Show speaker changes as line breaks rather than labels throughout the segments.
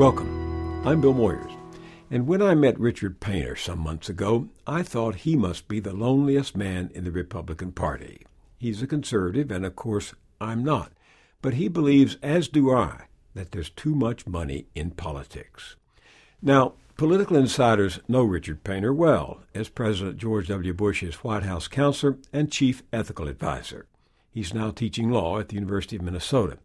Welcome. I'm Bill Moyers. And when I met Richard Painter some months ago, I thought he must be the loneliest man in the Republican Party. He's a conservative, and of course, I'm not. But he believes, as do I, that there's too much money in politics. Now, political insiders know Richard Painter well as President George W. Bush's White House counselor and chief ethical advisor. He's now teaching law at the University of Minnesota.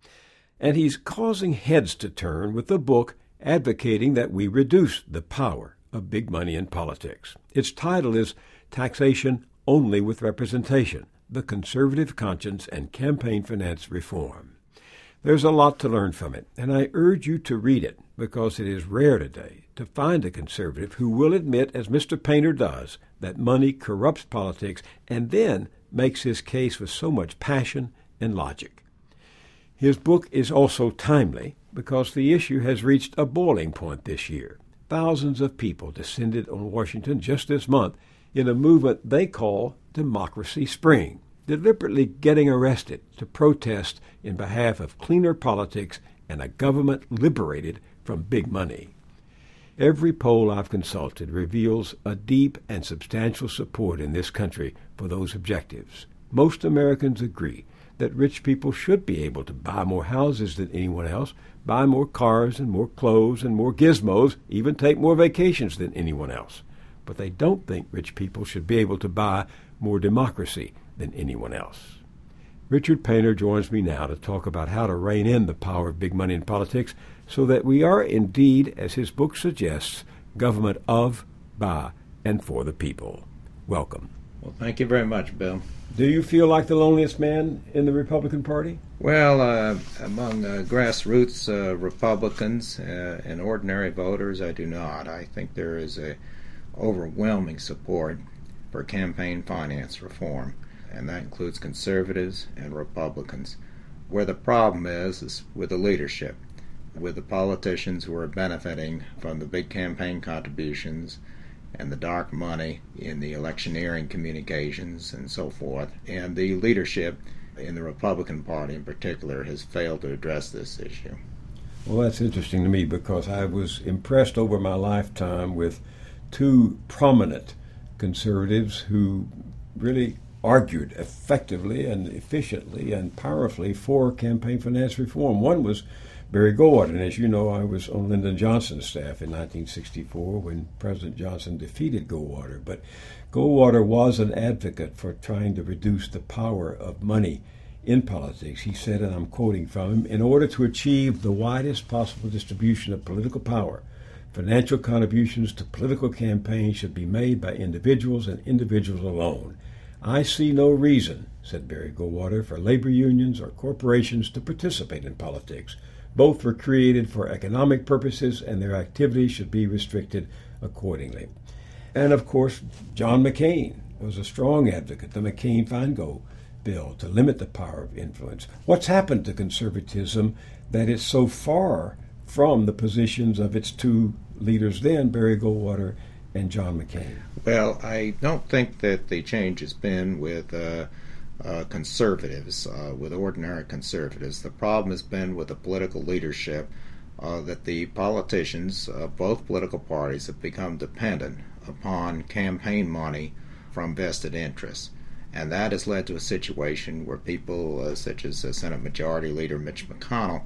And he's causing heads to turn with the book advocating that we reduce the power of big money in politics. Its title is Taxation Only with Representation The Conservative Conscience and Campaign Finance Reform. There's a lot to learn from it, and I urge you to read it because it is rare today to find a conservative who will admit, as Mr. Painter does, that money corrupts politics and then makes his case with so much passion and logic. His book is also timely because the issue has reached a boiling point this year. Thousands of people descended on Washington just this month in a movement they call Democracy Spring, deliberately getting arrested to protest in behalf of cleaner politics and a government liberated from big money. Every poll I've consulted reveals a deep and substantial support in this country for those objectives. Most Americans agree that rich people should be able to buy more houses than anyone else, buy more cars and more clothes and more gizmos, even take more vacations than anyone else. But they don't think rich people should be able to buy more democracy than anyone else. Richard Painter joins me now to talk about how to rein in the power of big money in politics so that we are indeed, as his book suggests, government of, by, and for the people. Welcome.
Well, thank you very much, Bill.
Do you feel like the loneliest man in the Republican Party?
Well, uh, among uh, grassroots uh, Republicans uh, and ordinary voters, I do not. I think there is a overwhelming support for campaign finance reform, and that includes conservatives and Republicans. Where the problem is is with the leadership, with the politicians who are benefiting from the big campaign contributions and the dark money in the electioneering communications and so forth. And the leadership in the Republican Party in particular has failed to address this issue.
Well, that's interesting to me because I was impressed over my lifetime with two prominent conservatives who really argued effectively and efficiently and powerfully for campaign finance reform. One was Barry Goldwater. And as you know, I was on Lyndon Johnson's staff in 1964 when President Johnson defeated Goldwater. But Goldwater was an advocate for trying to reduce the power of money in politics. He said, and I'm quoting from him, in order to achieve the widest possible distribution of political power, financial contributions to political campaigns should be made by individuals and individuals alone. I see no reason, said Barry Goldwater, for labor unions or corporations to participate in politics. Both were created for economic purposes, and their activities should be restricted accordingly. And of course, John McCain was a strong advocate, the McCain Feingold bill to limit the power of influence. What's happened to conservatism that it's so far from the positions of its two leaders then, Barry Goldwater and John McCain?
Well, I don't think that the change has been with uh, uh, conservatives, uh, with ordinary conservatives. The problem has been with the political leadership uh, that the politicians of both political parties have become dependent upon campaign money from vested interests. And that has led to a situation where people uh, such as uh, Senate Majority Leader Mitch McConnell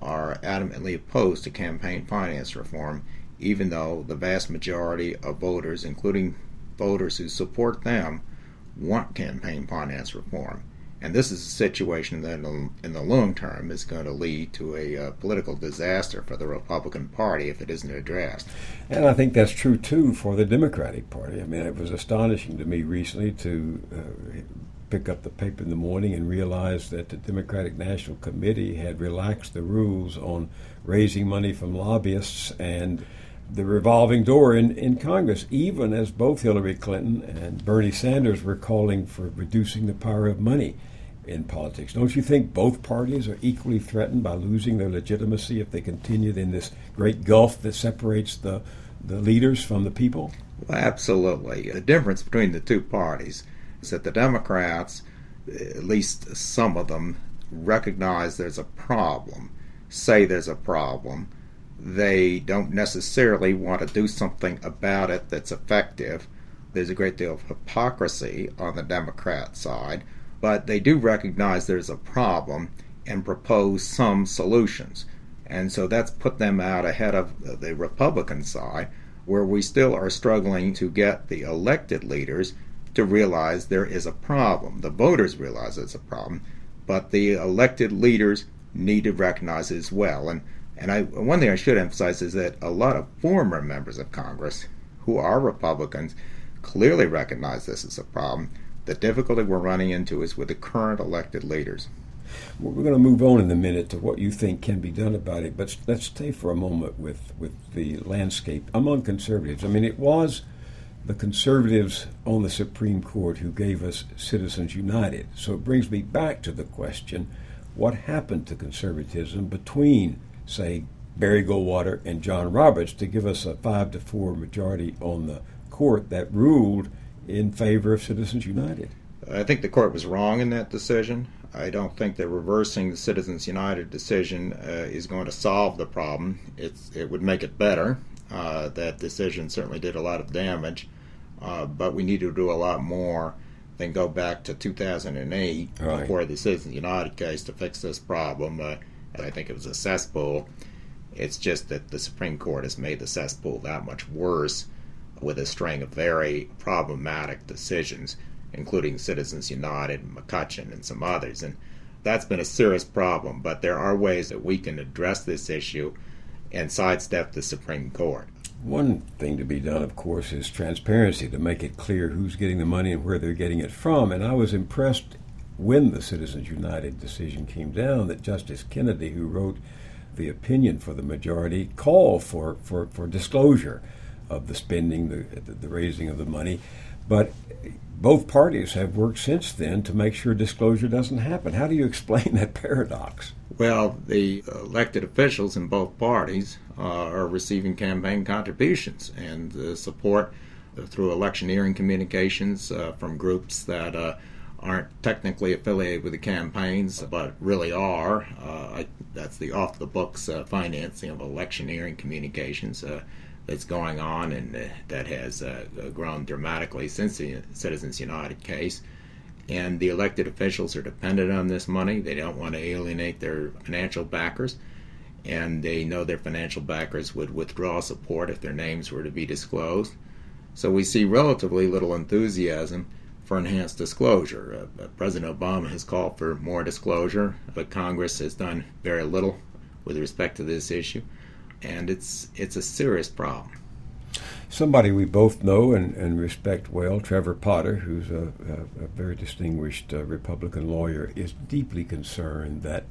are adamantly opposed to campaign finance reform, even though the vast majority of voters, including voters who support them, want campaign finance reform. And this is a situation that, in the long term, is going to lead to a uh, political disaster for the Republican Party if it isn't addressed.
And I think that's true too for the Democratic Party. I mean, it was astonishing to me recently to uh, pick up the paper in the morning and realize that the Democratic National Committee had relaxed the rules on raising money from lobbyists and the revolving door in, in Congress, even as both Hillary Clinton and Bernie Sanders were calling for reducing the power of money in politics. Don't you think both parties are equally threatened by losing their legitimacy if they continue in this great gulf that separates the, the leaders from the people?
Well, absolutely. The difference between the two parties is that the Democrats, at least some of them, recognize there's a problem, say there's a problem, they don't necessarily want to do something about it that's effective. There's a great deal of hypocrisy on the Democrat side, but they do recognize there's a problem and propose some solutions. And so that's put them out ahead of the Republican side, where we still are struggling to get the elected leaders to realize there is a problem. The voters realize it's a problem, but the elected leaders need to recognize it as well. And and I, one thing I should emphasize is that a lot of former members of Congress who are Republicans clearly recognize this as a problem. The difficulty we're running into is with the current elected leaders.
Well, we're going to move on in a minute to what you think can be done about it, but let's stay for a moment with, with the landscape among conservatives. I mean, it was the conservatives on the Supreme Court who gave us Citizens United. So it brings me back to the question what happened to conservatism between say, Barry Goldwater and John Roberts to give us a five to four majority on the court that ruled in favor of Citizens United.
I think the court was wrong in that decision. I don't think that reversing the Citizens United decision uh, is going to solve the problem. It's, it would make it better. Uh, that decision certainly did a lot of damage, uh, but we need to do a lot more than go back to 2008 right. before the Citizens United case to fix this problem. Uh, I think it was a cesspool. It's just that the Supreme Court has made the cesspool that much worse with a string of very problematic decisions, including Citizens United, McCutcheon, and some others. And that's been a serious problem, but there are ways that we can address this issue and sidestep the Supreme Court.
One thing to be done, of course, is transparency to make it clear who's getting the money and where they're getting it from. And I was impressed when the Citizens United decision came down that Justice Kennedy, who wrote the opinion for the majority, called for, for, for disclosure of the spending, the, the raising of the money. But both parties have worked since then to make sure disclosure doesn't happen. How do you explain that paradox?
Well, the elected officials in both parties uh, are receiving campaign contributions and uh, support through electioneering communications uh, from groups that uh, aren't technically affiliated with the campaigns, but really are. Uh, I, that's the off the books uh, financing of electioneering communications uh, that's going on and uh, that has uh, grown dramatically since the Citizens United case. And the elected officials are dependent on this money. They don't want to alienate their financial backers. And they know their financial backers would withdraw support if their names were to be disclosed. So we see relatively little enthusiasm for enhanced disclosure. Uh, uh, President Obama has called for more disclosure, but Congress has done very little with respect to this issue, and it's it's a serious problem.
Somebody we both know and, and respect well, Trevor Potter, who's a, a, a very distinguished uh, Republican lawyer, is deeply concerned that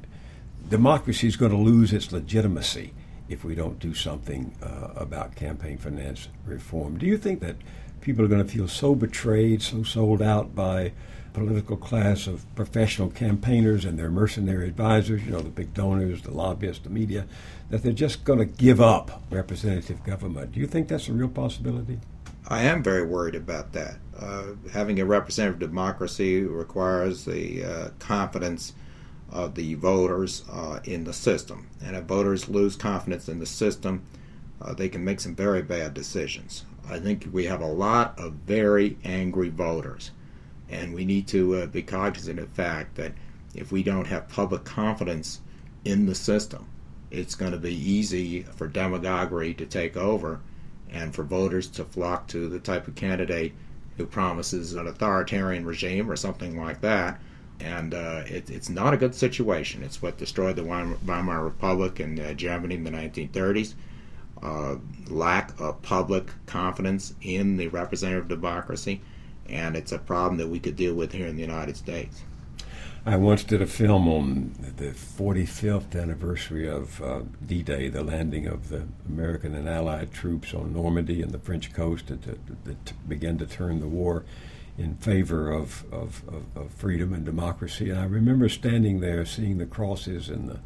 democracy is going to lose its legitimacy if we don't do something uh, about campaign finance reform. Do you think that people are going to feel so betrayed, so sold out by political class of professional campaigners and their mercenary advisors, you know, the big donors, the lobbyists, the media, that they're just going to give up representative government. Do you think that's a real possibility?
I am very worried about that. Uh, having a representative democracy requires the uh, confidence of the voters uh, in the system. And if voters lose confidence in the system, uh, they can make some very bad decisions. I think we have a lot of very angry voters, and we need to uh, be cognizant of the fact that if we don't have public confidence in the system, it's going to be easy for demagoguery to take over and for voters to flock to the type of candidate who promises an authoritarian regime or something like that. And uh, it, it's not a good situation. It's what destroyed the Weimar Republic in uh, Germany in the 1930s uh, lack of public confidence in the representative democracy, and it's a problem that we could deal with here in the United States.
I once did a film on the 45th anniversary of uh, D Day, the landing of the American and Allied troops on Normandy and the French coast that, began to turn the war in favor of, of, of, of, freedom and democracy. And I remember standing there seeing the crosses and the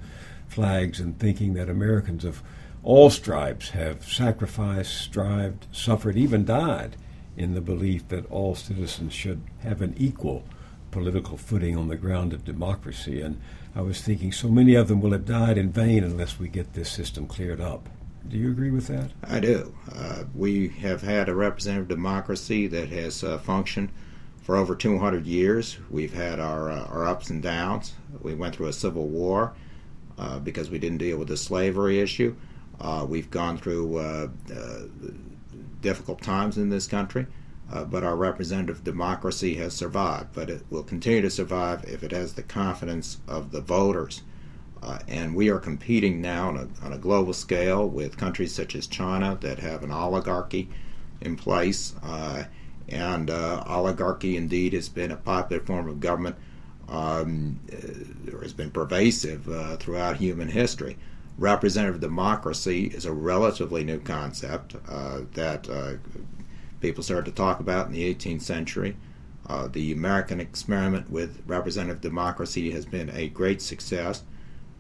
flags and thinking that Americans of all stripes have sacrificed, strived, suffered, even died in the belief that all citizens should have an equal political footing on the ground of democracy. And I was thinking so many of them will have died in vain unless we get this system cleared up. Do you agree with that?
I do. Uh, we have had a representative democracy that has uh, functioned for over 200 years. We've had our, uh, our ups and downs. We went through a civil war uh, because we didn't deal with the slavery issue. Uh, we've gone through uh, difficult times in this country. Uh, but our representative democracy has survived. But it will continue to survive if it has the confidence of the voters. Uh, and we are competing now on a, on a, global scale with countries such as China that have an oligarchy in place. Uh, and uh, oligarchy indeed has been a popular form of government um, or has been pervasive uh, throughout human history. Representative democracy is a relatively new concept uh, that people started to talk about in the 18th century. Uh, the American experiment with representative democracy has been a great success,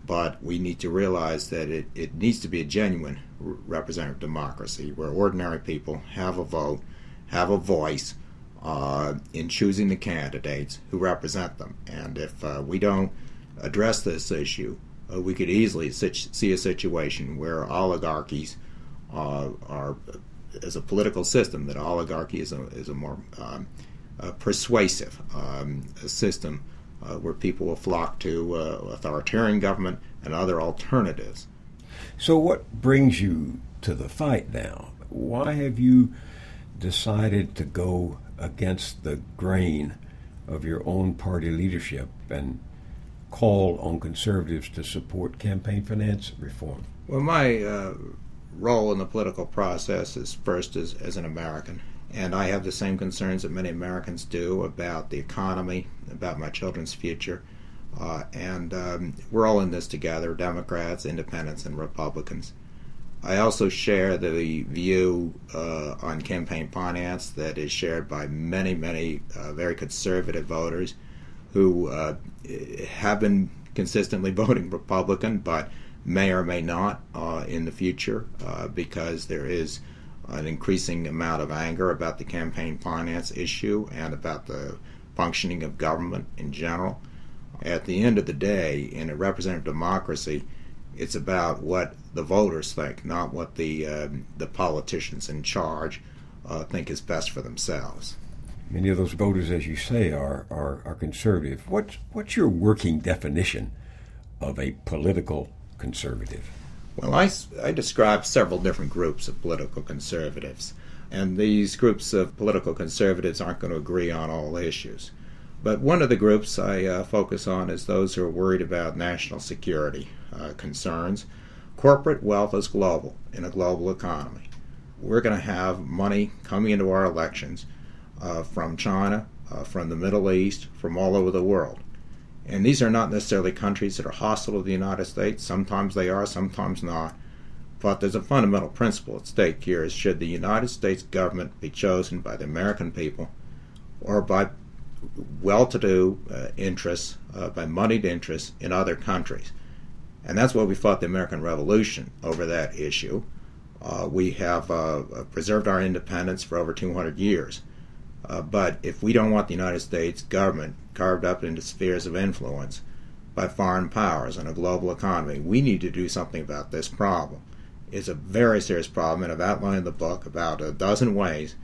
but we need to realize that it, it needs to be a genuine representative democracy where ordinary people have a vote, have a voice uh, in choosing the candidates who represent them. And if uh, we don't address this issue, uh, we could easily see a situation where oligarchies uh, are as a political system that oligarchy is a, is a more um, uh, persuasive um, system uh, where people will flock to uh, authoritarian government and other alternatives.
So, what brings you to the fight now? Why have you decided to go against the grain of your own party leadership and call on conservatives to support campaign finance reform?
Well, my uh, role in the political process is first as, as an American. And I have the same concerns that many Americans do about the economy, about my children's future. Uh, and um, we're all in this together Democrats, Independents, and Republicans. I also share the view uh, on campaign finance that is shared by many, many uh, very conservative voters who uh, have been consistently voting Republican, but may or may not uh, in the future uh, because there is an increasing amount of anger about the campaign finance issue and about the functioning of government in general. At the end of the day, in a representative democracy, it's about what the voters think, not what the um, the politicians in charge uh, think is best for themselves.
Many of those voters, as you say, are are, are conservative. What's what's your working definition of a political conservative?
Well, I, I describe several different groups of political conservatives, and these groups of political conservatives aren't going to agree on all issues. But one of the groups I uh, focus on is those who are worried about national security uh, concerns. Corporate wealth is global in a global economy. We're going to have money coming into our elections from China, uh, from the Middle East, from all over the world. And these are not necessarily countries that are hostile to the United States. Sometimes they are, sometimes not. But there's a fundamental principle at stake here is should the United States government be chosen by the American people or by well-to-do uh, interests, uh, by moneyed interests in other countries. And that's why we fought the American Revolution over that issue. Uh, we have uh, preserved our independence for over 200 years. Uh, but if we don't want the United States government carved up into spheres of influence by foreign powers and a global economy, we need to do something about this problem. It's a very serious problem, and I've outlined in the book about a dozen ways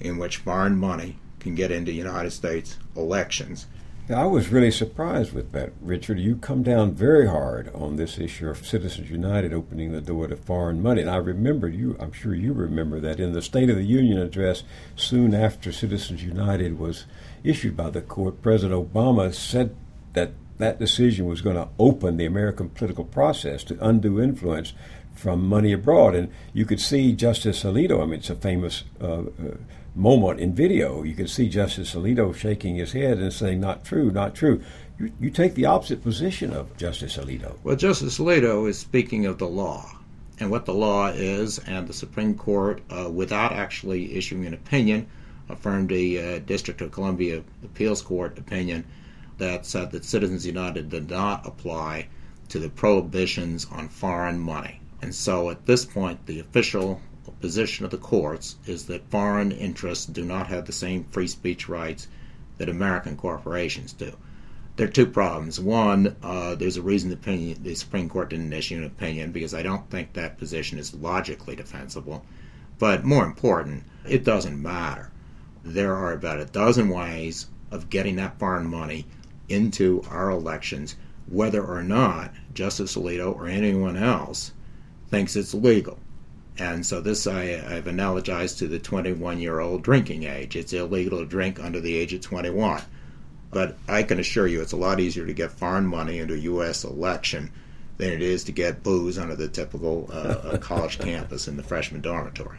in which foreign money can get into United States elections
I was really surprised with that, Richard. You come down very hard on this issue of Citizens United opening the door to foreign money. And I remember you, I'm sure you remember that in the State of the Union address soon after Citizens United was issued by the court, President Obama said that that decision was going to open the American political process to undue influence from money abroad. And you could see Justice Alito, I mean, it's a famous uh, uh, moment in video. You can see Justice Alito shaking his head and saying, not true, not true. You, you take the opposite position of Justice Alito.
Well, Justice Alito is speaking of the law and what the law is, and the Supreme Court, uh, without actually issuing an opinion, affirmed a uh, District of Columbia Appeals Court opinion that said that Citizens United did not apply to the prohibitions on foreign money. And so at this point, the official position of the courts is that foreign interests do not have the same free speech rights that American corporations do. there are two problems. One, uh, there's a reason the, opinion, the, Supreme Court didn't issue an opinion because I don't think that position is logically defensible. But more important, it doesn't matter. There are about a dozen ways of getting that foreign money into our elections, whether or not Justice Alito or anyone else thinks it's legal. And so this I, have analogized to the 21 year old drinking age. It's illegal to drink under the age of 21. But I can assure you it's a lot easier to get foreign money into a U.S. election than it is to get booze under the typical uh, college campus in the freshman dormitory.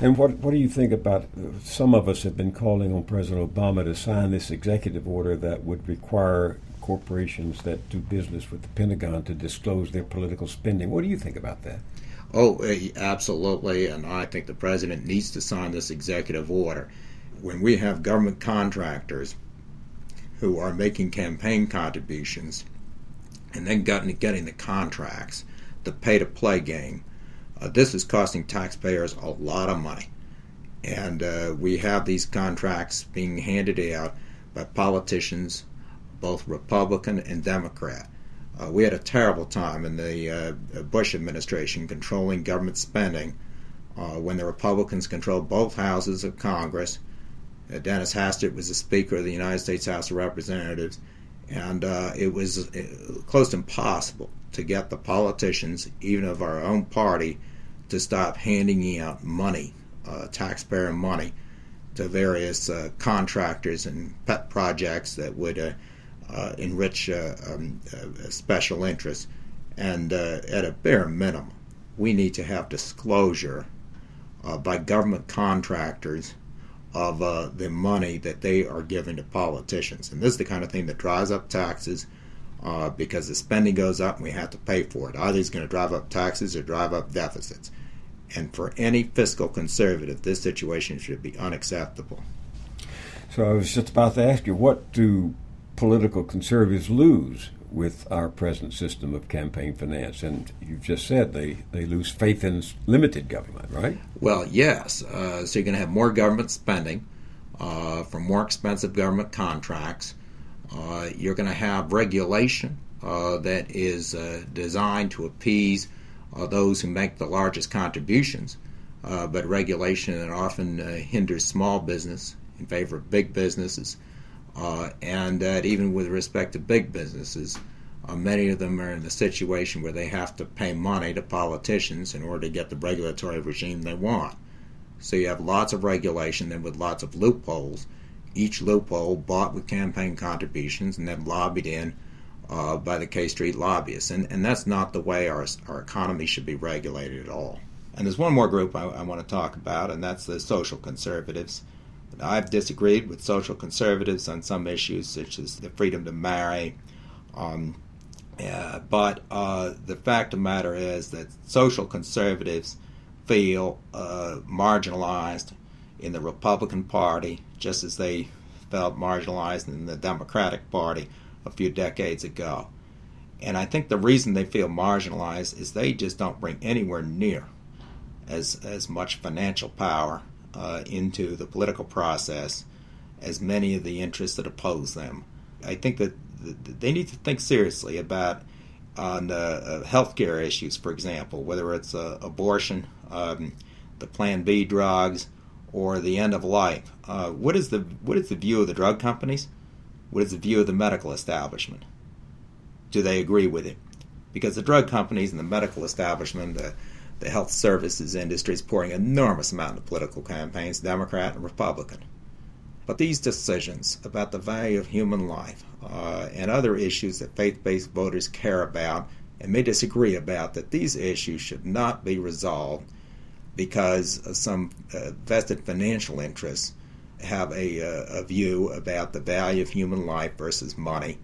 And what what do you think about? Some of us have been calling on President Obama to sign this executive order that would require corporations that do business with the Pentagon to disclose their political spending. What do you think about that?
Oh, eh, absolutely. And I think the president needs to sign this executive order. When we have government contractors who are making campaign contributions and then getting, getting the contracts, the pay to play game, uh, this is costing taxpayers a lot of money. And uh, we have these contracts being handed out by politicians, both Republican and Democrat. Uh, we had a terrible time in the uh, Bush administration controlling government spending uh, when the Republicans controlled both houses of Congress. Uh, Dennis Hastert was the Speaker of the United States House of Representatives, and uh, it was uh, close to impossible to get the politicians, even of our own party, to stop handing out money, taxpayer money, to various contractors and pet projects that would enrich uh, um, uh, special interests. And at a bare minimum, we need to have disclosure by government contractors of uh, the money that they are giving to politicians. And this is the kind of thing that drives up taxes uh, because the spending goes up and we have to pay for it. Either it's going to drive up taxes or drive up deficits. And for any fiscal conservative, this situation should be unacceptable.
So I was just about to ask you, what do political conservatives lose with our present system of campaign finance. And you've just said they, they lose faith in limited government, right?
Well, yes. Uh, so you're going to have more government spending uh, for more expensive government contracts. Uh, you're going to have regulation uh, that is uh, designed to appease uh, those who make the largest contributions, but regulation that often hinders small business in favor of big businesses. Uh, and that even with respect to big businesses, uh, many of them are in a situation where they have to pay money to politicians in order to get the regulatory regime they want. So you have lots of regulation, then with lots of loopholes. Each loophole bought with campaign contributions and then lobbied in uh, by the K Street lobbyists. And, and that's not the way our, our economy should be regulated at all. And there's one more group I, I want to talk about, and that's the social conservatives. I've disagreed with social conservatives on some issues, such as the freedom to marry. Um, but uh, the fact of the matter is that social conservatives feel uh, marginalized in the Republican Party, just as they felt marginalized in the Democratic Party a few decades ago. And I think the reason they feel marginalized is they just don't bring anywhere near as as much financial power uh, into the political process as many of the interests that oppose them. I think that they need to think seriously about on uh, uh, healthcare issues, for example, whether it's uh, abortion, um, the Plan B drugs, or the end of life. Uh, what is the what is the view of the drug companies? What is the view of the medical establishment? Do they agree with it? Because the drug companies and the medical establishment uh, the health services industry is pouring enormous amount of political campaigns, Democrat and Republican. But these decisions about the value of human life uh, and other issues that faith-based voters care about and may disagree about, that these issues should not be resolved because some uh, vested financial interests have a, uh, a, view about the value of human life versus money,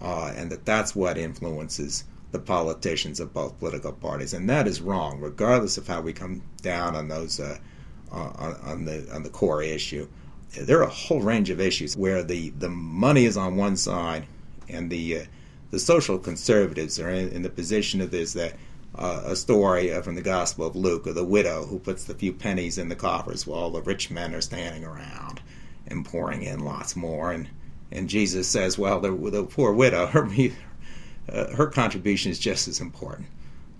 uh, and that that's what influences the politicians of both political parties, and that is wrong, regardless of how we come down on those uh, on, on, the on the core issue. There are a whole range of issues where the, the money is on one side, and the uh, the social conservatives are in, in the position of this that uh, a story from the Gospel of Luke of the widow who puts the few pennies in the coffers while the rich men are standing around and pouring in lots more and and Jesus says, well, the, the poor widow, her, uh, her contribution is just as important,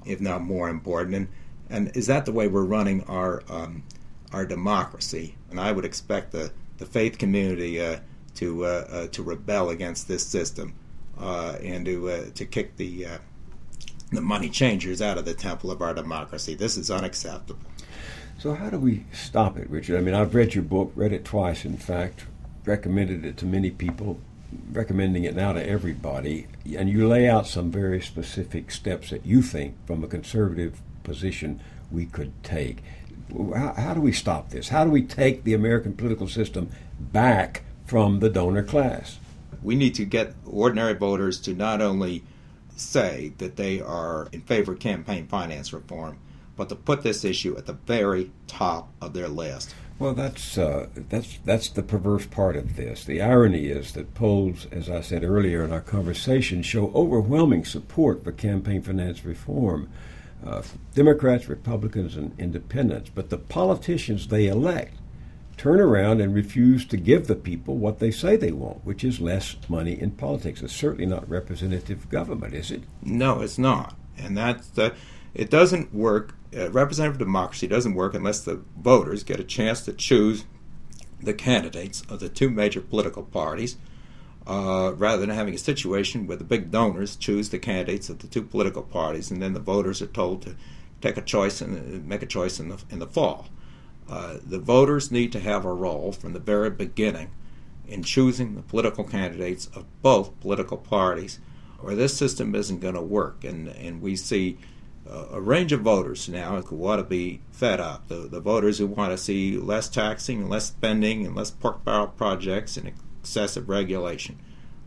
if not more important. And, and is that the way we're running our um, our democracy? And I would expect the, the faith community uh, to uh, uh to rebel against this system uh, and to uh, to kick the the money changers out of the temple of our democracy. This is unacceptable.
So how do we stop it, Richard? I mean, I've read your book, read it twice, in fact, recommended it to many people, recommending it now to everybody, and you lay out some very specific steps that you think, from a conservative position, we could take. How, how do we stop this? How do we take the American political system back from the donor class?
We need to get ordinary voters to not only say that they are in favor of campaign finance reform, but to put this issue at the very top of their list.
Well, that's uh, that's that's the perverse part of this. The irony is that polls, as I said earlier in our conversation, show overwhelming support for campaign finance reform. Uh, Democrats, Republicans, and Independents, but the politicians they elect turn around and refuse to give the people what they say they want, which is less money in politics. It's certainly not representative government, is it?
No, it's not, and that's the. It doesn't work. Uh, representative democracy doesn't work unless the voters get a chance to choose the candidates of the two major political parties, uh, rather than having a situation where the big donors choose the candidates of the two political parties, and then the voters are told to take a choice and make a choice in the in the fall. Uh, the voters need to have a role from the very beginning in choosing the political candidates of both political parties, or this system isn't going to work. And, and we see uh, a range of voters now who want to be fed up. The, the voters who want to see less taxing and less spending and less pork barrel projects and excessive regulation.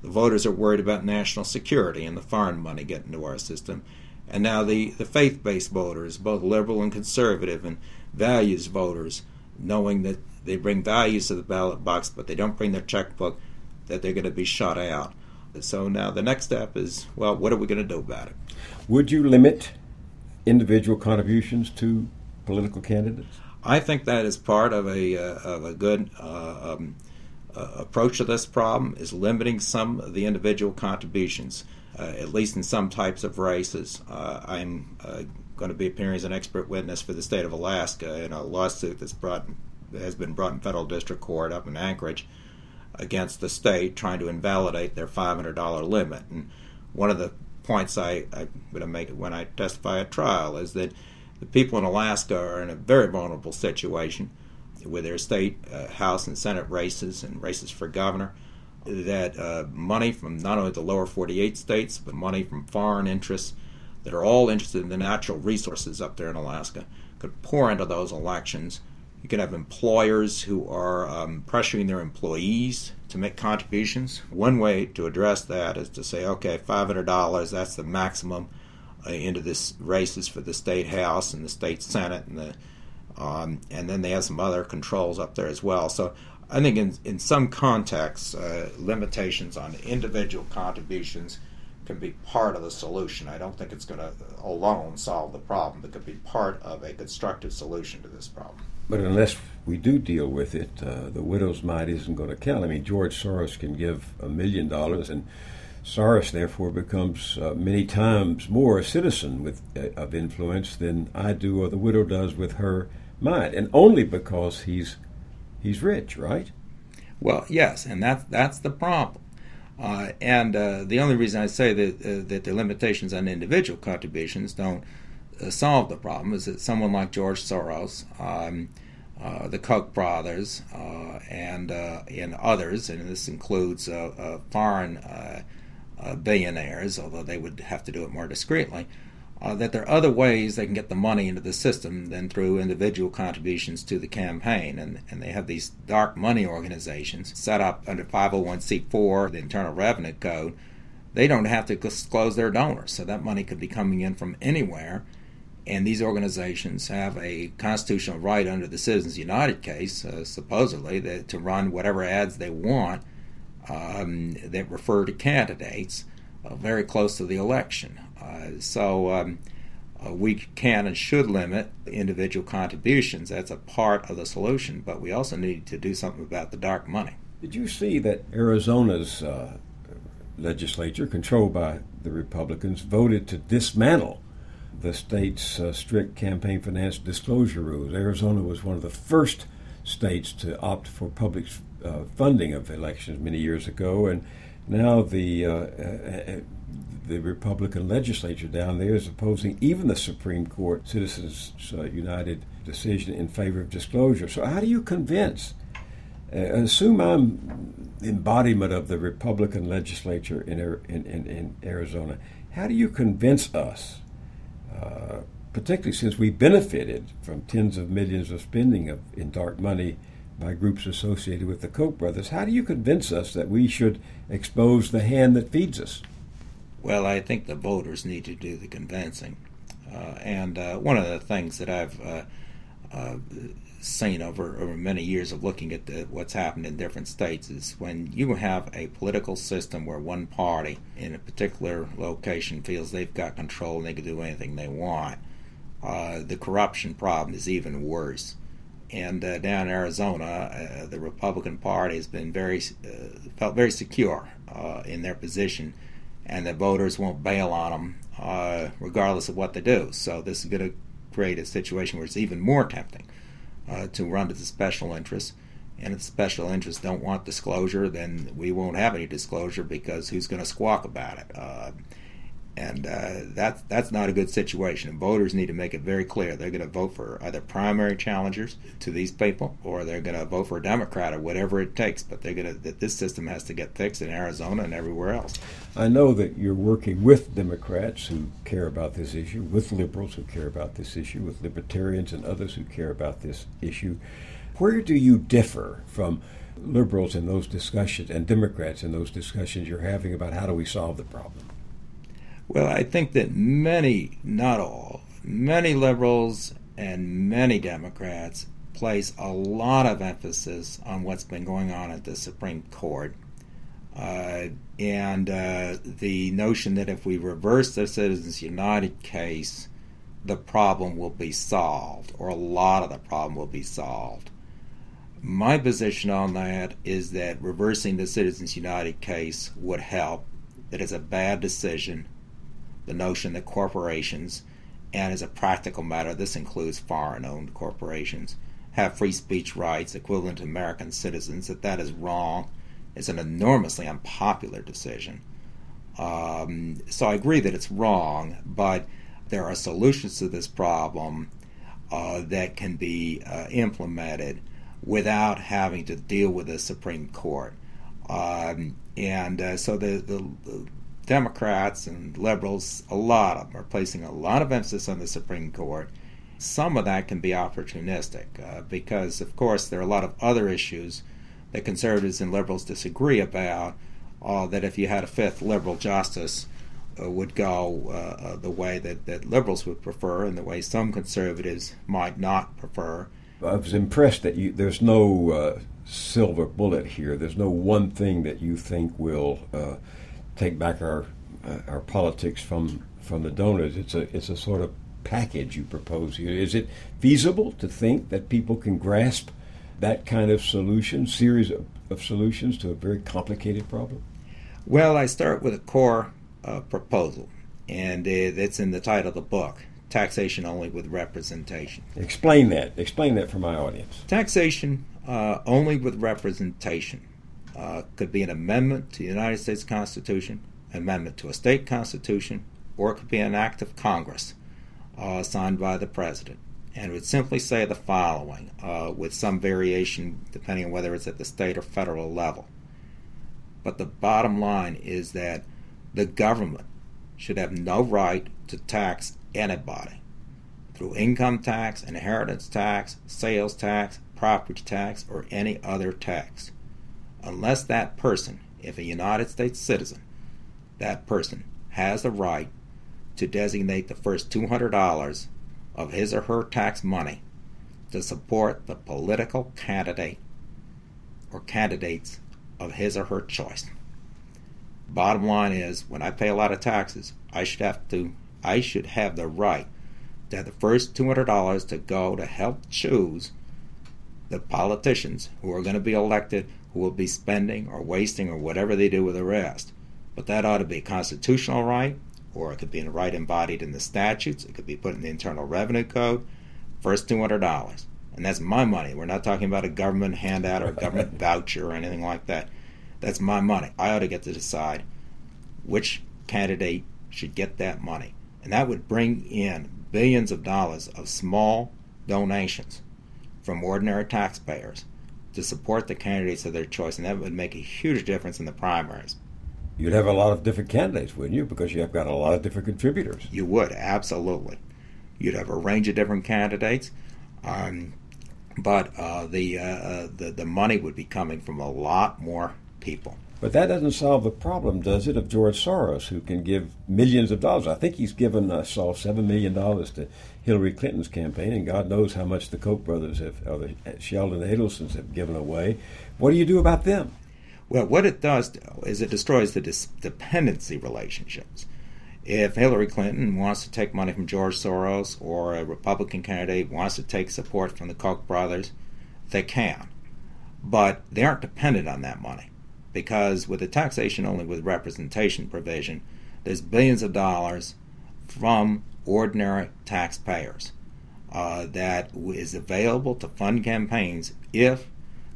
The voters are worried about national security and the foreign money getting into our system. And now the, the faith based voters, both liberal and conservative, and values voters, knowing that they bring values to the ballot box, but they don't bring their checkbook, that they're going to be shut out. So now the next step is well, what are we going to do about it?
Would you limit individual contributions to political candidates?
I think that is part of a uh, of a good uh, um, uh, approach to this problem is limiting some of the individual contributions, uh, at least in some types of races. Uh, I'm uh, going to be appearing as an expert witness for the state of Alaska in a lawsuit that's brought has been brought in federal district court up in Anchorage against the state trying to invalidate their $500 limit. And one of the points I, going to make when I testify at trial is that the people in Alaska are in a very vulnerable situation with their state uh, House and Senate races and races for governor. That uh, money from not only the lower 48 states, but money from foreign interests that are all interested in the natural resources up there in Alaska could pour into those elections. You could have employers who are um, pressuring their employees to make contributions. One way to address that is to say, okay, $500, that's the maximum uh, into this races for the state house and the state senate and the um, and then they have some other controls up there as well. So I think in in some contexts, uh, limitations on individual contributions can be part of the solution. I don't think it's going to alone solve the problem. but could be part of a constructive solution to this problem.
But unless we do deal with it, uh, the widow's mite isn't going to count. I mean, George Soros can give a million dollars, and Soros therefore becomes uh, many times more a citizen with uh, of influence than I do or the widow does with her mite, and only because he's he's rich, right?
Well, yes, and that's that's the problem. Uh, and uh, the only reason I say that uh, that the limitations on individual contributions don't uh, solve the problem is that someone like George Soros, um, uh, the Koch brothers, uh, and and others, and this includes foreign billionaires, although they would have to do it more discreetly, uh, that there are other ways they can get the money into the system than through individual contributions to the campaign. And, and they have these dark money organizations set up under 501c4, the Internal Revenue Code. They don't have to disclose their donors, so that money could be coming in from anywhere. And these organizations have a constitutional right under the Citizens United case, uh, supposedly, that, to run whatever ads they want um, that refer to candidates uh, very close to the election. Uh, so um, uh, we can and should limit individual contributions. That's a part of the solution, but we also need to do something about the dark money.
Did you see that Arizona's uh, legislature, controlled by the Republicans, voted to dismantle the state's uh, strict campaign finance disclosure rules? Arizona was one of the first states to opt for public uh, funding of elections many years ago, and now the uh, uh, the Republican legislature down there is opposing even the Supreme Court Citizens uh, United decision in favor of disclosure. So, how do you convince? Uh, assume I'm embodiment of the Republican legislature in, in, in, in Arizona. How do you convince us, uh, particularly since we benefited from tens of millions of spending of, in dark money by groups associated with the Koch brothers, how do you convince us that we should expose the hand that feeds us?
Well, I think the voters need to do the convincing. Uh, and uh, one of the things that I've uh, uh, seen over, over many years of looking at the, what's happened in different states is when you have a political system where one party in a particular location feels they've got control and they can do anything they want, uh, the corruption problem is even worse. And uh, down in Arizona, the Republican Party has been very felt very secure in their position and the voters won't bail on them uh, regardless of what they do. So this is going to create a situation where it's even more tempting uh, to run to the special interests. And if the special interests don't want disclosure, then we won't have any disclosure because who's going to squawk about it? And uh, that's that's not a good situation. And voters need to make it very clear they're going to vote for either primary challengers to these people, or they're going to vote for a Democrat or whatever it takes. But they're going to that this system has to get fixed in Arizona and everywhere else.
I know that you're working with Democrats who care about this issue, with liberals who care about this issue, with libertarians and others who care about this issue. Where do you differ from? liberals in those discussions and Democrats in those discussions you're having about how do we solve the problem?
Well, I think that many, not all, many liberals and many Democrats place a lot of emphasis on what's been going on at the Supreme Court. Uh, and uh, the notion that if we reverse the Citizens United case, the problem will be solved, or a lot of the problem will be solved. My position on that is that reversing the Citizens United case would help, it's a bad decision, the notion that corporations, and as a practical matter, this includes foreign owned corporations, have free speech rights equivalent to American citizens, that that is wrong. It's an enormously unpopular decision. Um, so I agree that it's wrong, but there are solutions to this problem uh, that can be uh, implemented without having to deal with the Supreme Court. Um, and uh, so the, the, Democrats and liberals, a lot of them are placing a lot of emphasis on the Supreme Court. Some of that can be opportunistic uh, because, of course, there are a lot of other issues that conservatives and liberals disagree about. Uh, that if you had a fifth liberal justice, uh, would go uh, uh, the way that, that liberals would prefer and the way some conservatives might not prefer.
I was impressed that you, there's no uh, silver bullet here. There's no one thing that you think will take back our uh, our politics from from the donors. It's a it's a sort of package you propose here. Is it feasible to think that people can grasp that kind of solution, series of, of solutions to a very complicated problem?
Well, I start with a core uh, proposal, and it's in the title of the book taxation only with representation.
Explain that. Explain that for my audience.
Taxation uh, only with representation uh, could be an amendment to the United States Constitution, amendment to a state constitution, or it could be an act of Congress uh, signed by the president. And would simply say the following, uh, with some variation depending on whether it's at the state or federal level. But the bottom line is that the government should have no right to tax anybody through income tax, inheritance tax, sales tax, property tax, or any other tax unless that person, if a United States citizen, that person has the right to designate the first $200 of his or her tax money to support the political candidate or candidates of his or her choice. Bottom line is, when I pay a lot of taxes, I should have to, I should have the right to have the first $200 to go to help choose the politicians who are going to be elected who will be spending or wasting or whatever they do with the rest. But that ought to be a constitutional right, or it could be a right embodied in the statutes. It could be put in the Internal Revenue Code. First $200. And that's my money. We're not talking about a government handout or a government voucher or anything like that. That's my money. I ought to get to decide which candidate should get that money. And that would bring in billions of dollars of small donations from ordinary taxpayers to support the candidates of their choice. And that would make a huge difference in the primaries.
You'd have a lot of different candidates, wouldn't you? Because you have got a lot of different contributors.
You would, absolutely. You'd have a range of different candidates. Um, but uh, the, uh, uh, the the money would be coming from a lot more people.
But that doesn't solve the problem, does it, of George Soros, who can give millions of dollars? I think he's given, uh, I saw, $7 million to Hillary Clinton's campaign, and God knows how much the Koch brothers have, or the uh, Sheldon Adelsons have given away. What do you do about them?
Well, what it does is it destroys the dis- dependency relationships. If Hillary Clinton wants to take money from George Soros or a Republican candidate wants to take support from the Koch brothers, they can. But they aren't dependent on that money because with the taxation only with representation provision, there's billions of dollars from ordinary taxpayers uh, that is available to fund campaigns if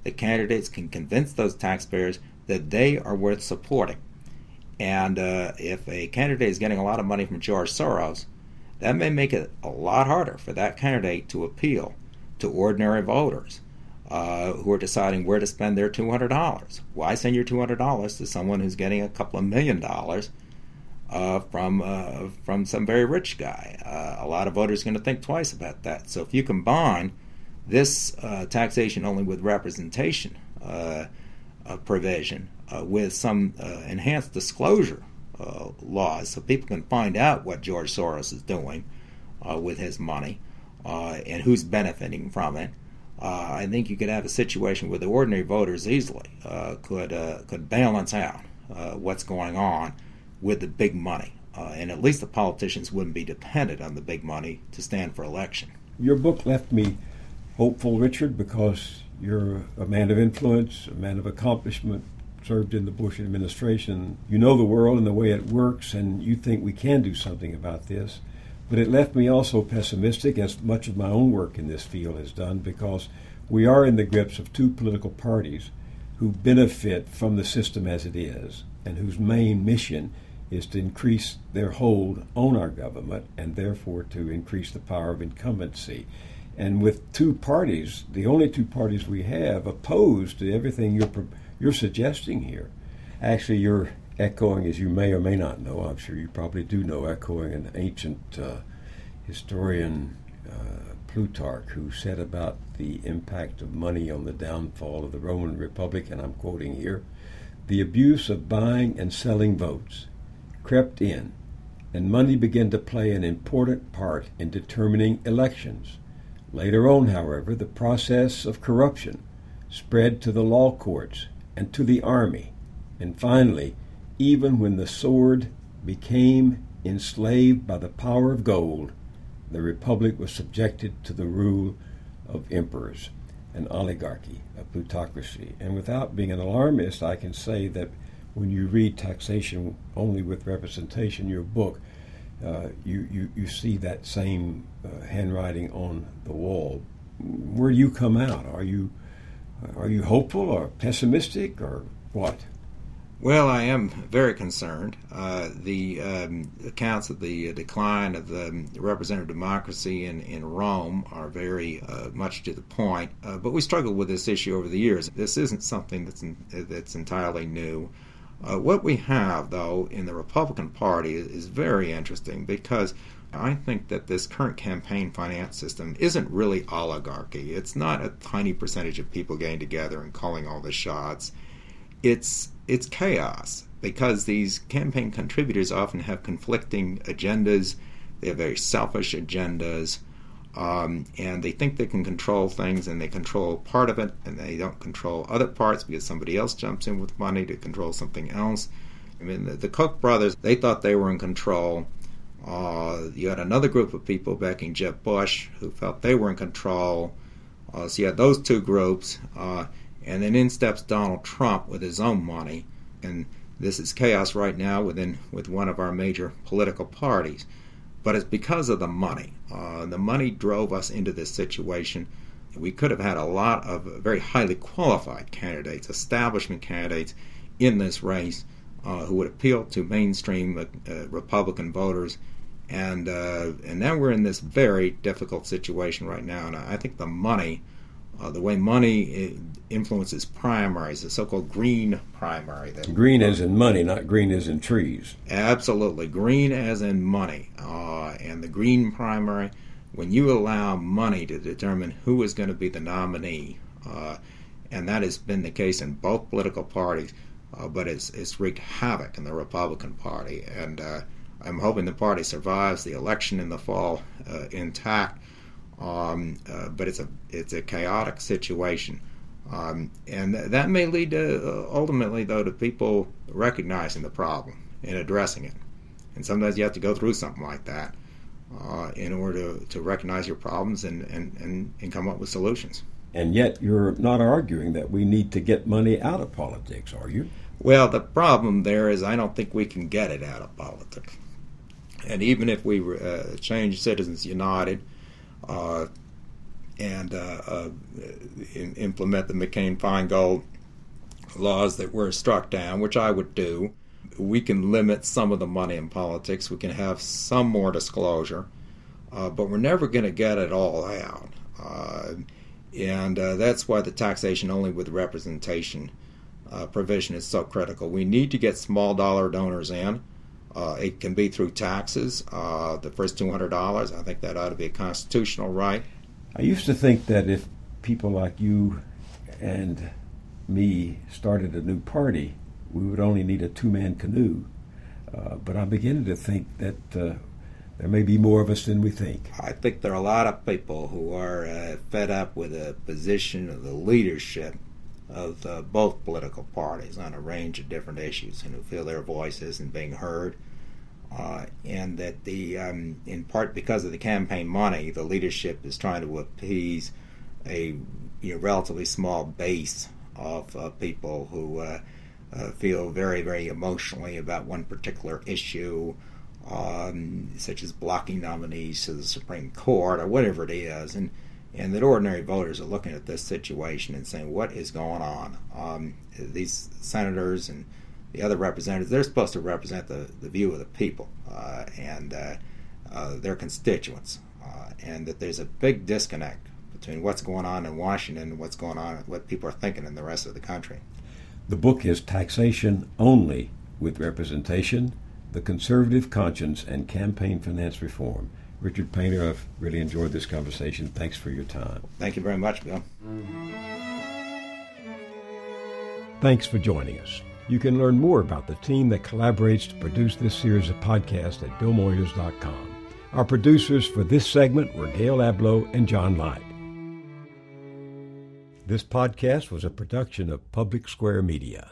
the candidates can convince those taxpayers that they are worth supporting. And uh, if a candidate is getting a lot of money from George Soros, that may make it a lot harder for that candidate to appeal to ordinary voters uh, who are deciding where to spend their $200. Why send your $200 to someone who's getting a couple of million dollars uh, from uh, from some very rich guy? Uh, a lot of voters are going to think twice about that. So if you combine this uh, taxation only with representation provision with some enhanced disclosure laws, so people can find out what George Soros is doing with his money and who's benefiting from it uh, I think you could have a situation where the ordinary voters easily uh, could uh, could balance out uh, what's going on with the big money, uh, and at least the politicians wouldn't be dependent on the big money to stand for election.
Your book left me hopeful, Richard, because you're a man of influence, a man of accomplishment, served in the Bush administration. You know the world and the way it works, and you think we can do something about this. But it left me also pessimistic, as much of my own work in this field has done, because we are in the grips of two political parties who benefit from the system as it is, and whose main mission is to increase their hold on our government and therefore to increase the power of incumbency. And with two parties, the only two parties we have opposed to everything you're you're suggesting here, actually you're echoing, as you may or may not know, I'm sure you probably do know, echoing an ancient uh, historian, uh, Plutarch, who said about the impact of money on the downfall of the Roman Republic, and I'm quoting here the abuse of buying and selling votes crept in, and money began to play an important part in determining elections. Later on, however, the process of corruption spread to the law courts and to the army, and finally, even when the sword became enslaved by the power of gold, the republic was subjected to the rule of emperors, an oligarchy, a plutocracy. And without being an alarmist, I can say that when you read Taxation Only with Representation, your book, uh, you, you, you see that same uh, handwriting on the wall. Where do you come out? Are you, are you hopeful or pessimistic or what?
Well, I am very concerned. Uh, the um, accounts of the decline of the representative democracy in, in Rome are very uh, much to the point. Uh, but we struggled with this issue over the years. This isn't something that's in, that's entirely new. Uh, what we have, though, in the Republican Party is, is very interesting because I think that this current campaign finance system isn't really oligarchy. It's not a tiny percentage of people getting together and calling all the shots. It's it's chaos because these campaign contributors often have conflicting agendas. They have very selfish agendas. Um, and they think they can control things and they control part of it and they don't control other parts because somebody else jumps in with money to control something else. I mean, the, the Koch brothers, they thought they were in control. Uh, you had another group of people backing Jeb Bush who felt they were in control. Uh, so you had those two groups. Uh, And then in steps Donald Trump with his own money. And this is chaos right now within with one of our major political parties. But it's because of the money. Uh, the money drove us into this situation. We could have had a lot of very highly qualified candidates, establishment candidates, in this race uh, who would appeal to mainstream uh, Republican voters. And uh, and now we're in this very difficult situation right now. And I think the money uh, the way money uh, influences primaries, the so-called green primary.
Green as in money, not green as in trees.
Absolutely, green as in money, uh, and the green primary. When you allow money to determine who is going to be the nominee, uh, and that has been the case in both political parties, uh, but it's it's wreaked havoc in the Republican Party, and uh, I'm hoping the party survives the election in the fall intact um, uh, but it's a it's a chaotic situation, um, and that may lead to uh, ultimately though to people recognizing the problem and addressing it. And sometimes you have to go through something like that uh, in order to, to recognize your problems and, and, and, and come up with solutions.
And yet, you're not arguing that we need to get money out of politics, are you?
Well, the problem there is I don't think we can get it out of politics. And even if we uh, change Citizens United, uh, and uh, uh, in, implement the McCain-Feingold laws that were struck down, which I would do. We can limit some of the money in politics. We can have some more disclosure, uh, but we're never going to get it all out. Uh, and uh, that's why the taxation only with representation provision is so critical. We need to get small dollar donors in. Uh, it can be through taxes. Uh, the first two hundred dollars, I think that ought to be a constitutional right.
I used to think that if people like you and me started a new party, we would only need a two-man canoe. Uh, but I'm beginning to think that uh, there may be more of us than we think.
I think there are a lot of people who are uh, fed up with the position of the leadership of uh, both political parties on a range of different issues and who feel their voice isn't being heard. Uh, and that the, um, in part because of the campaign money, the leadership is trying to appease a you know, relatively small base of uh, people who uh, uh, feel very, very emotionally about one particular issue, um, such as blocking nominees to the Supreme Court or whatever it is. And and that ordinary voters are looking at this situation and saying, "What is going on?" Um, these senators and the other representatives, they're supposed to represent the, the view of the people uh, and uh, uh, their constituents, uh, and that there's a big disconnect between what's going on in Washington and what's going on, what people are thinking in the rest of the country.
The book is Taxation Only with Representation, The Conservative Conscience and Campaign Finance Reform. Richard Painter, I've really enjoyed this conversation. Thanks for your time.
Thank you very much, Bill.
Thanks for joining us. You can learn more about the team that collaborates to produce this series of podcasts at BillMoyers.com. Our producers for this segment were Gail Ablow and John Light. This podcast was a production of Public Square Media.